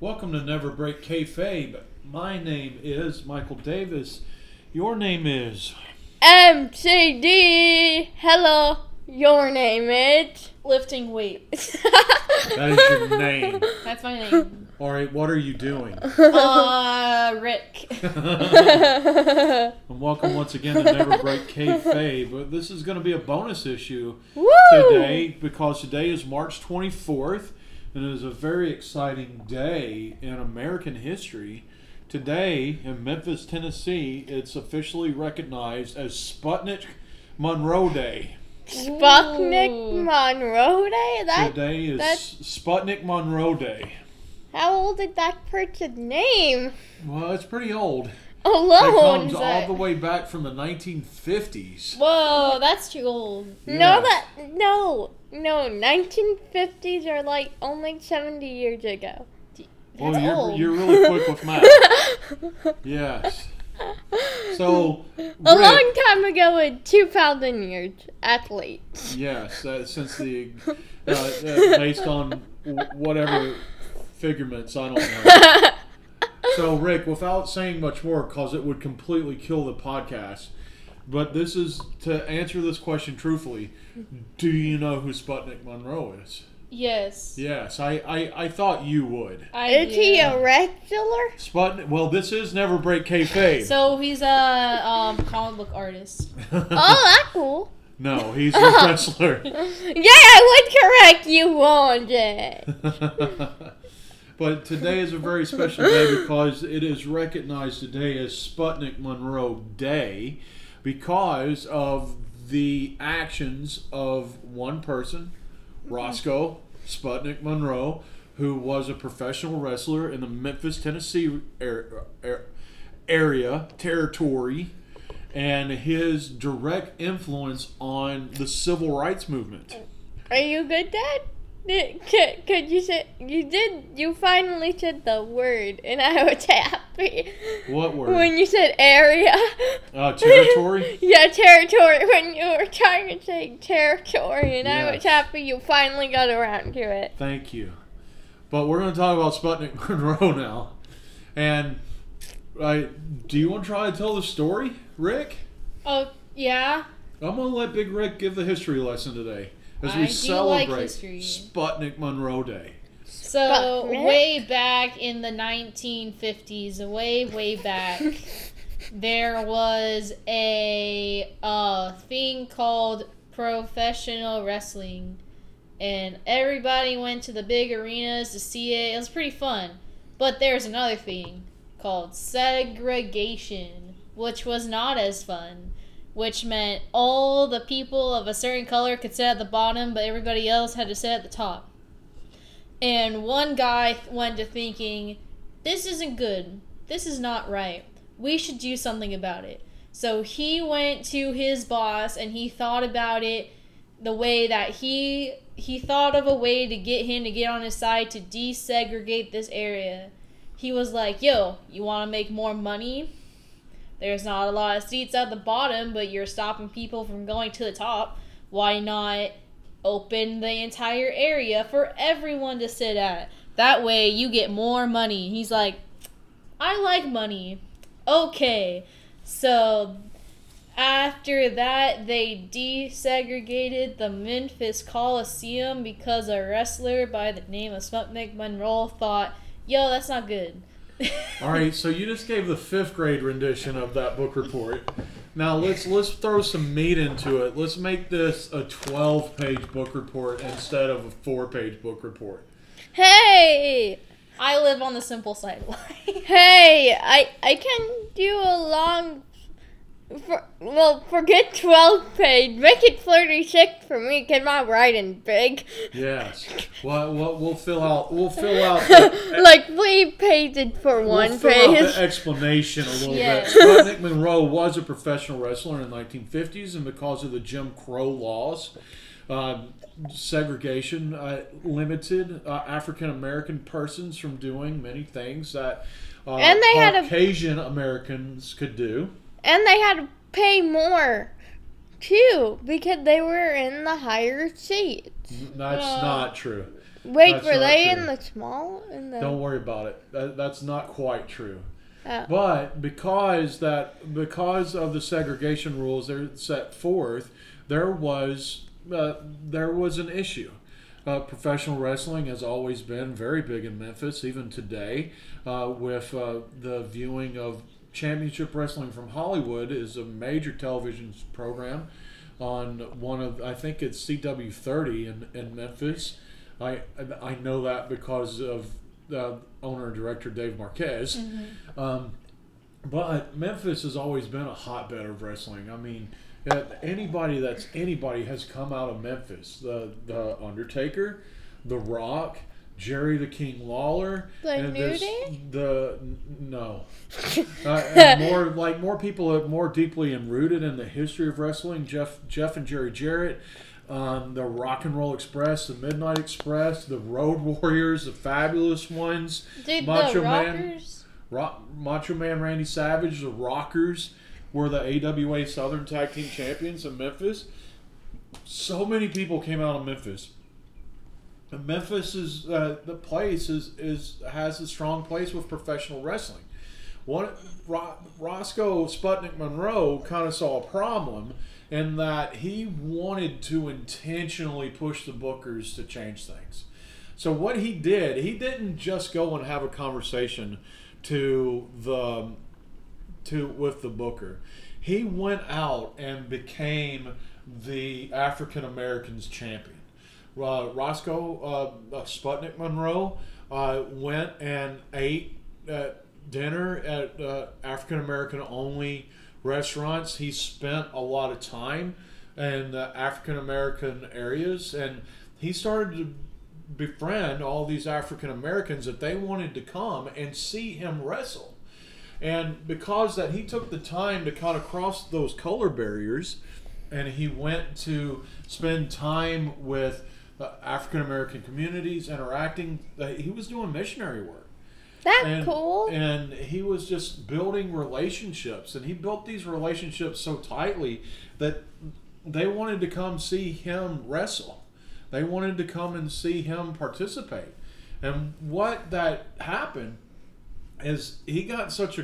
Welcome to Never Break Kayfabe. My name is Michael Davis. Your name is. MCD. Hello. Your name is. Lifting weights. That is your name. That's my name. All right, what are you doing? Uh, Rick. and welcome once again to Never Break Kayfabe. But This is going to be a bonus issue Woo! today because today is March 24th and it is a very exciting day in American history. Today in Memphis, Tennessee, it's officially recognized as Sputnik Monroe Day. Sputnik Monroe Day? That, Today is that's- Sputnik Monroe Day. how old is that person's name? Well, it's pretty old. It Alone. comes all the way back from the 1950s. Whoa, that's too old. No, that no, no. 1950s are like only 70 years ago. Well, you're, old. you're really quick with math. Yes. So, a Rick- long time ago, in 2,000 years, athletes. Yes, uh, since the uh, uh, based on w- whatever figurements, I don't know. So, Rick, without saying much more, because it would completely kill the podcast, but this is to answer this question truthfully. Do you know who Sputnik Monroe is? Yes. Yes, I, I, I thought you would. I Is he do. a wrestler? Sputnik. Well, this is Never Break Kayfabe. So he's a um, comic book artist. Oh, that's cool. no, he's a wrestler. Yeah, I would correct you on that. But today is a very special day because it is recognized today as Sputnik Monroe Day because of the actions of one person, Roscoe Sputnik Monroe, who was a professional wrestler in the Memphis, Tennessee ar- ar- area, territory, and his direct influence on the civil rights movement. Are you good, Dad? Did, could, could you say you did? You finally said the word, and I was happy. What word? When you said area. Uh, territory? yeah, territory. When you were trying to say territory, and I was happy you finally got around to it. Thank you. But we're going to talk about Sputnik Monroe now. And I, do you want to try to tell the story, Rick? Oh yeah. I'm going to let Big Rick give the history lesson today as I we do celebrate like history. Sputnik Monroe Day. So But Rick- way back in the 1950s, way way back, there was a uh, thing called professional wrestling, and everybody went to the big arenas to see it. It was pretty fun. But there's another thing called segregation, which was not as fun. Which meant all the people of a certain color could sit at the bottom, but everybody else had to sit at the top. And one guy went to thinking, this isn't good. This is not right. We should do something about it. So he went to his boss and he thought about it the way that he he thought of a way to get him to get on his side to desegregate this area. He was like, "Yo, you want to make more money? There's not a lot of seats at the bottom, but you're stopping people from going to the top. Why not open the entire area for everyone to sit at. That way you get more money. He's like, I like money. Okay. So after that, they desegregated the Memphis Coliseum because a wrestler by the name of Sputnik Monroe thought, yo, that's not good. All right, so you just gave the fifth grade rendition of that book report. Now let's let's throw some meat into it. Let's make this a 12-page book report instead of a four-page book report. Hey, I live on the simple side of hey, I I can do a long. For, well, forget 12 page. Make it 36 for me, because my writing big. Yes. Well, we'll, we'll fill out. We'll fill out. The, like three pages for one we'll fill out page. the explanation a little Yes. bit. Sputnik Monroe was a professional wrestler in the 1950s, and because of the Jim Crow laws, uh, segregation uh, limited uh, African American persons from doing many things that uh, And they had a- Caucasian Americans could do. And they had to pay more, too, because they were in the higher seats. That's Well- not true. Wait, That's were they true. in the small? In the Don't worry about it. That, that's not quite true. Oh. But because that because of the segregation rules that are set forth, there was uh, there was an issue. Uh, professional wrestling has always been very big in Memphis, even today, uh, with uh, the viewing of Championship Wrestling from Hollywood is a major television program on one of I think it's CW30 in, in Memphis. I I know that because of uh, owner and director Dave Marquez. Um, but Memphis has always been a hotbed of wrestling. I mean, uh, anybody that's anybody has come out of Memphis. The the Undertaker, The Rock, Jerry the King Lawler, The and Nudie? the no, uh, more like more people are more deeply rooted in the history of wrestling. Jeff Jeff and Jerry Jarrett. Um, the Rock and Roll Express, the Midnight Express, the Road Warriors, the Fabulous Ones, Dude, Macho the Man. Rock, Macho Man Randy Savage, the Rockers were the AWA Southern Tag Team Champions of Memphis. So many people came out of Memphis. Memphis is uh, the place is, is has a strong place with professional wrestling. One Ro- Roscoe Sputnik Monroe kind of saw a problem in that he wanted to intentionally push the bookers to change things. So what he did, he didn't just go and have a conversation to the to with the booker. He went out and became the African Americans champion. Uh, Roscoe uh, uh, Sputnik Monroe uh, went and ate at dinner at uh, African American only restaurants. He spent a lot of time in African American areas, and he started to befriend all these African Americans that they wanted to come and see him wrestle. And because that he took the time to kind of cross those color barriers and he went to spend time with uh, African American communities interacting, uh, he was doing missionary work That's and, cool. And he was just building relationships, and he built these relationships so tightly that they wanted to come see him wrestle. They wanted to come and see him participate. And what that happened is he got such a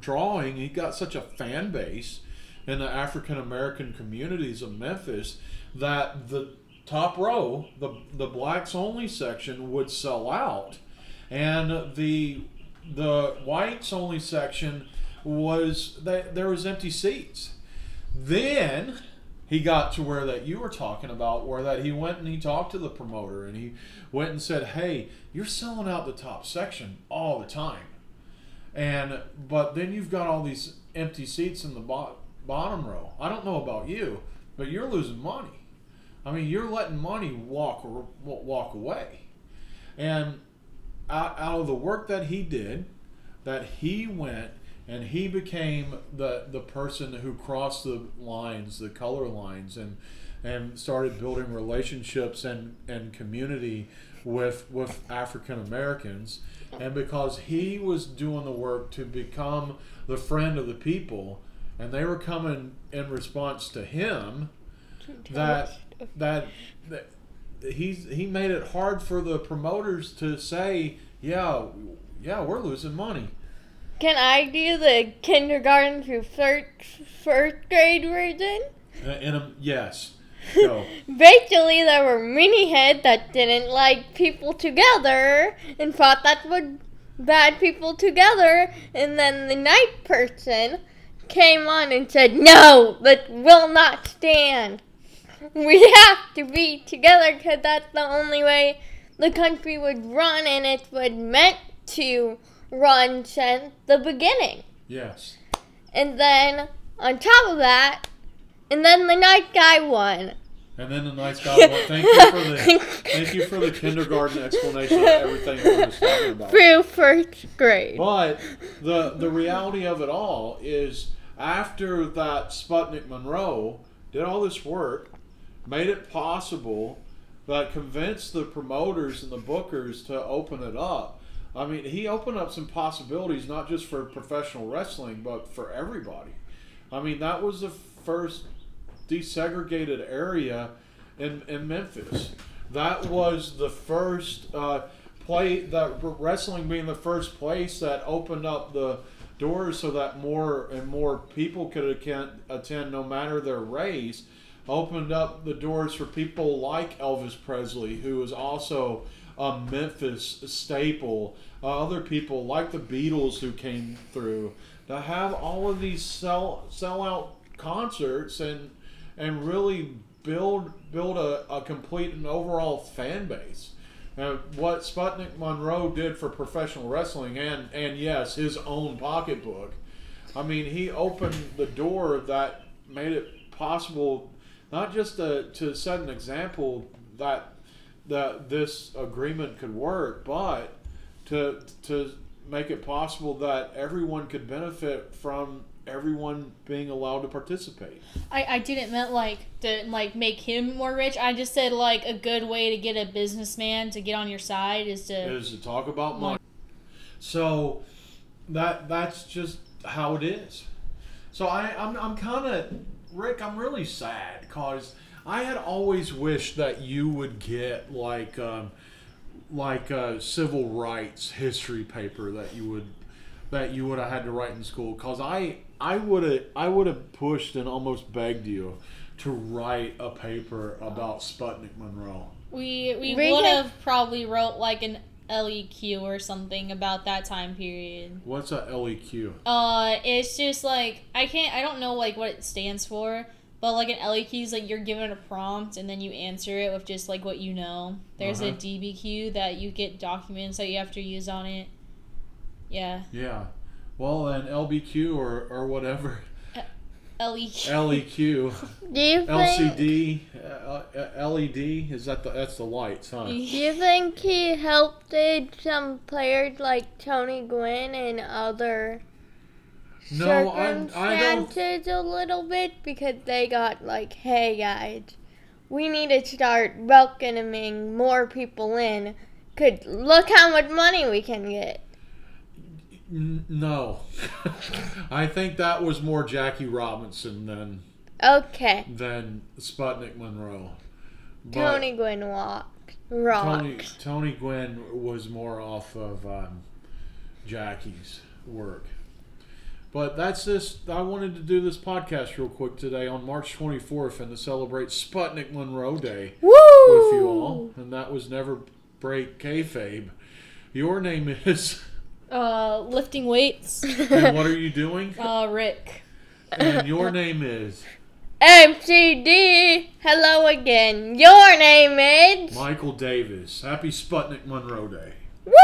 drawing, he got such a fan base in the African American communities of Memphis that the top row, the the blacks only section, would sell out, and the the whites only section was that there was empty seats. Then he got to where that you were talking about, where that he went and he talked to the promoter and he went and said, "Hey, you're selling out the top section all the time." And but then you've got all these empty seats in the bo- bottom row. I don't know about you, but you're losing money. I mean, you're letting money walk walk away. And out, out of the work that he did, that he went and he became the the person who crossed the lines, the color lines, and and started building relationships and, and community with with African Americans. And because he was doing the work to become the friend of the people, and they were coming in response to him, that that, that he's he made it hard for the promoters to say, yeah, yeah, we're losing money. Can I do the kindergarten through first, first grade version? Uh, In a, yes, go. Basically, there were mini heads that didn't like people together and thought that would bad people together. And then the night person came on and said, No, that will not stand. We have to be together because that's the only way the country would run and it was meant to run since the beginning. yes. And then on top of that, and then the night guy won. And then the nice guy. won. Thank you for the thank you for the kindergarten explanation of everything I was talking about. Through first grade. But the the reality of it all is after that Sputnik Monroe did all this work, made it possible that convinced the promoters and the bookers to open it up. I mean, he opened up some possibilities not just for professional wrestling, but for everybody. I mean, that was the first desegregated area in, in Memphis that was the first uh, play that wrestling being the first place that opened up the doors so that more and more people could attend, attend no matter their race opened up the doors for people like Elvis Presley who was also a Memphis staple uh, other people like the Beatles who came through to have all of these sell sell out concerts and and really build build a, a complete and overall fan base. Now, what Sputnik Monroe did for professional wrestling and and yes, his own pocketbook. I mean, he opened the door that made it possible not just to, to set an example that that this agreement could work, but to to make it possible that everyone could benefit from everyone being allowed to participate. I, I didn't meant like to like make him more rich. I just said like a good way to get a businessman to get on your side is to Is to talk about money. So that that's just how it is. So I I'm I'm kind of Rick. I'm really sad because I had always wished that you would get like. Um, like a civil rights history paper that you would that you would have had to write in school because I I would have I would have pushed and almost begged you to write a paper about Sputnik Monroe. we we would have probably wrote like an LEQ or something about that time period. What's a LEQ? Uh, it's just like I can't. I don't know like what it stands for, but like an LEQ is like you're given a prompt and then you answer it with just like what you know. There's a Uh-huh. DBQ that you get documents that you have to use on it. Yeah, Yeah. Well, then LBQ or or whatever LEQ. LEQ, Do you think? LCD, uh, uh, LED is that the that's the lights, huh? Do you think he helped some players like Tony Gwynn and other No, I- I don't- circumstances a little bit because they got like, hey guys, we need to start welcoming more people in. Could look how much money we can get. N- no, I think that was more Jackie Robinson than Okay, than Sputnik Monroe. But Tony Gwynn walked, rocked. Tony Tony Gwynn was more off of um, Jackie's work. But that's this. I wanted to do this podcast real quick today on March 24th and to celebrate Sputnik Monroe Day Woo! with you all, and that was never break kayfabe. Your name is, Uh, lifting weights. and what are you doing? Uh, Rick. And your name is MCD, hello again. Your name is Michael Davis. Happy Sputnik Monroe Day. Woo!